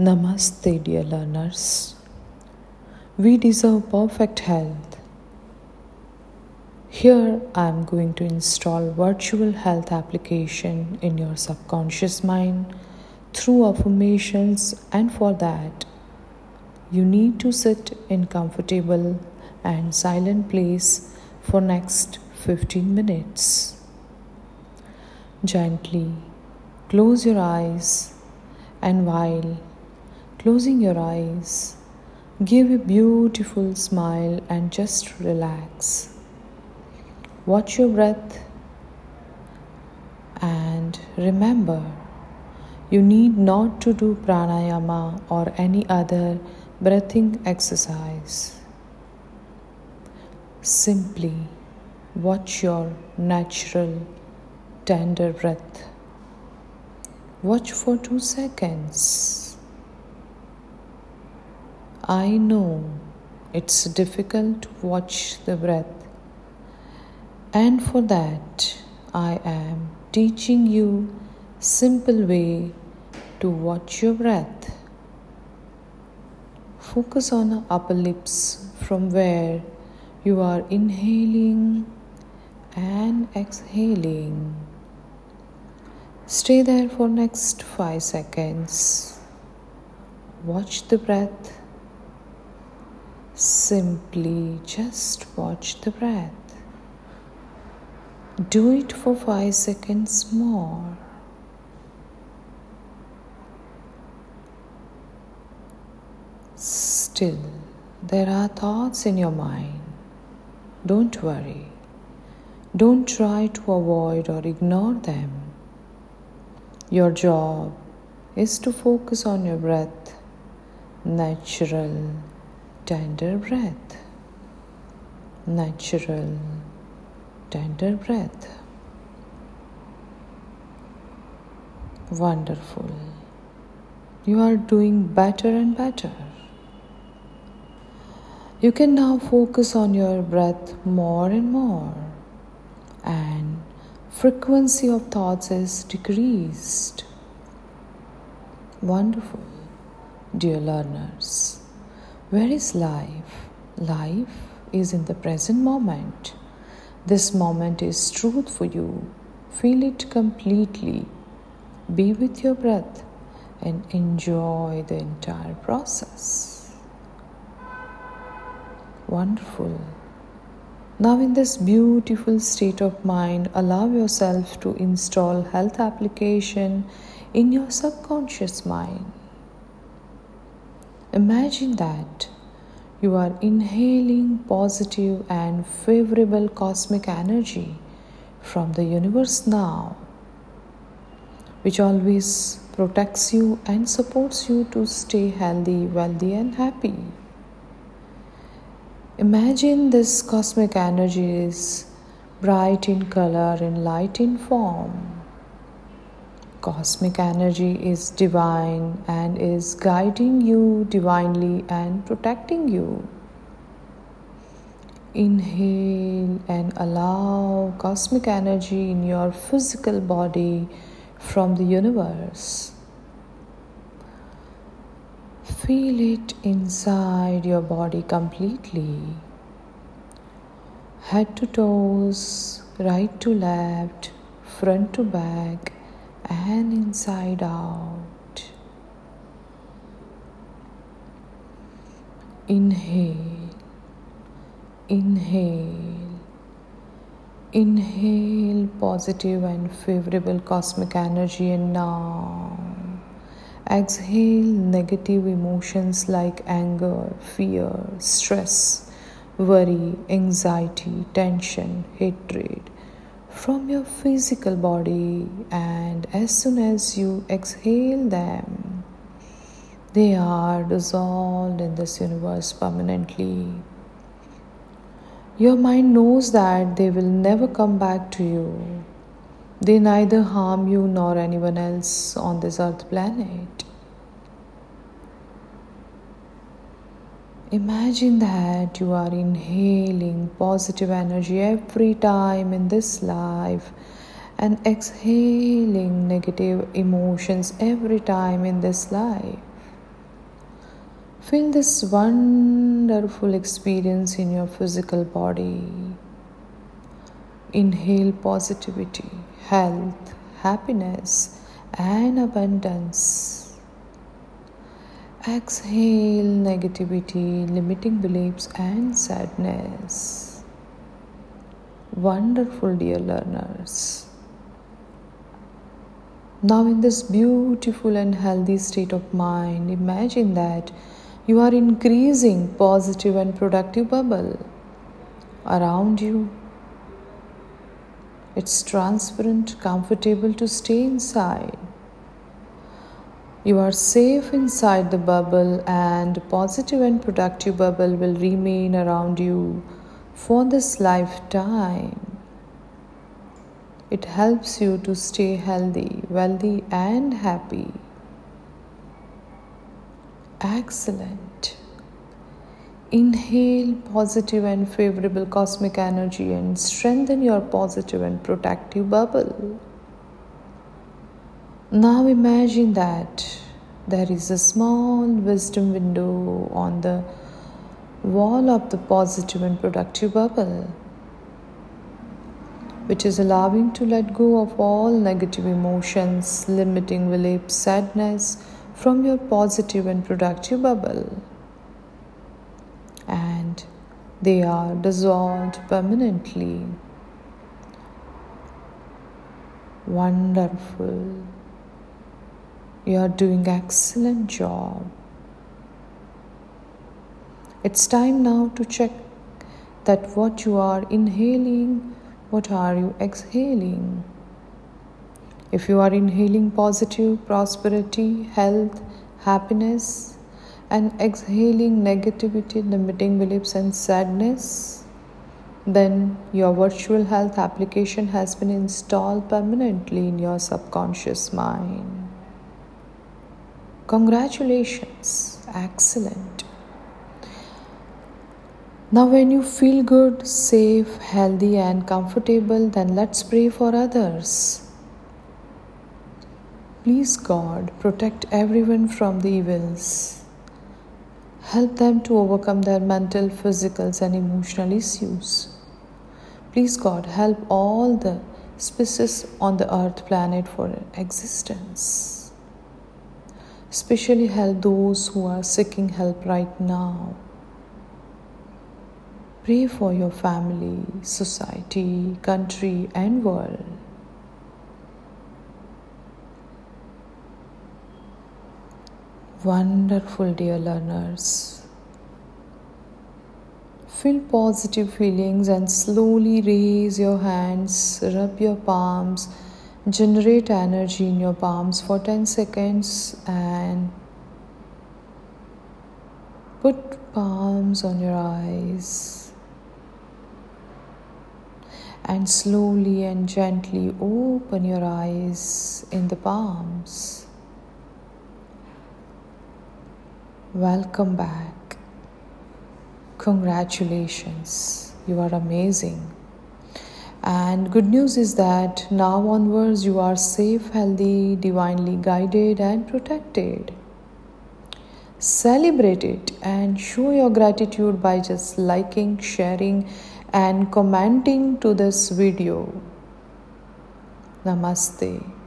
Namaste, dear learners. We deserve perfect health. Here I am going to install virtual health application in your subconscious mind through affirmations and for that you need to sit in comfortable and silent place for next 15 minutes. Gently close your eyes and while closing your eyes give a beautiful smile and just relax. Watch your breath and remember you need not to do pranayama or any other breathing exercise. Simply watch your natural, tender breath. Watch for two seconds. I know it's difficult to watch the breath, and for that, I am teaching you simple way to watch your breath. Focus on upper lips from where you are inhaling and exhaling. Stay there for next 5 seconds. Watch the breath. Simply just watch the breath. Do it for 5 seconds more. Still, there are thoughts in your mind. Don't worry. Don't try to avoid or ignore them. Your job is to focus on your breath, natural, tender breath. Natural, tender breath. Wonderful. You are doing better and better. You can now focus on your breath more and more, and frequency of thoughts is decreased. Wonderful, dear learners. Where is life? Life is in the present moment. This moment is truth for you. Feel it completely. Be with your breath and enjoy the entire process. Wonderful. Now, in this beautiful state of mind, allow yourself to install health application in your subconscious mind. Imagine that you are inhaling positive and favorable cosmic energy from the universe now, which always protects you and supports you to stay healthy, wealthy, and happy. Imagine this cosmic energy is bright in color and light in form. Cosmic energy is divine and is guiding you divinely and protecting you. Inhale and allow cosmic energy in your physical body from the universe. Feel it inside your body completely. Head to toes, right to left, front to back, and inside out. Inhale, inhale, inhale positive and favorable cosmic energy, and now Exhale negative emotions like anger, fear, stress, worry, anxiety, tension, hatred from your physical body, and as soon as you exhale them, they are dissolved in this universe permanently. Your mind knows that they will never come back to you. They neither harm you nor anyone else on this earth planet. Imagine that you are inhaling positive energy every time in this life and exhaling negative emotions every time in this life. Feel this wonderful experience in your physical body. Inhale positivity, health, happiness, and abundance. Exhale negativity, limiting beliefs, and sadness. Wonderful, dear learners. Now, in this beautiful and healthy state of mind, imagine that you are increasing positive and productive bubble around you. It's transparent, comfortable to stay inside. You are safe inside the bubble, and positive and productive bubble will remain around you for this lifetime. It helps you to stay healthy, wealthy, and happy. Excellent. Inhale positive and favorable cosmic energy and strengthen your positive and protective bubble. Now imagine that there is a small wisdom window on the wall of the positive and productive bubble which is allowing to let go of all negative emotions, limiting beliefs, sadness from your positive and productive bubble. And they are dissolved permanently. Wonderful. You are doing excellent job. It's time now to check that what you are inhaling what are you exhaling? If you are inhaling positive prosperity, health, happiness, and exhaling negativity, limiting beliefs, and sadness, then your virtual health application has been installed permanently in your subconscious mind. Congratulations, excellent. Now, when you feel good, safe, healthy, and comfortable, then let's pray for others. Please, God, protect everyone from the evils. Help them to overcome their mental, physical, and emotional issues. Please, God, help all the species on the earth planet for existence. Especially help those who are seeking help right now. Pray for your family, society, country, and world. Wonderful, dear learners. Feel positive feelings and slowly raise your hands, rub your palms, generate energy in your palms for 10 seconds, and put palms on your eyes and slowly and gently open your eyes in the palms. Welcome back. Congratulations, you are amazing. And good news is that now onwards you are safe, healthy, divinely guided, and protected. Celebrate it and show your gratitude by just liking, sharing, and commenting to this video. Namaste.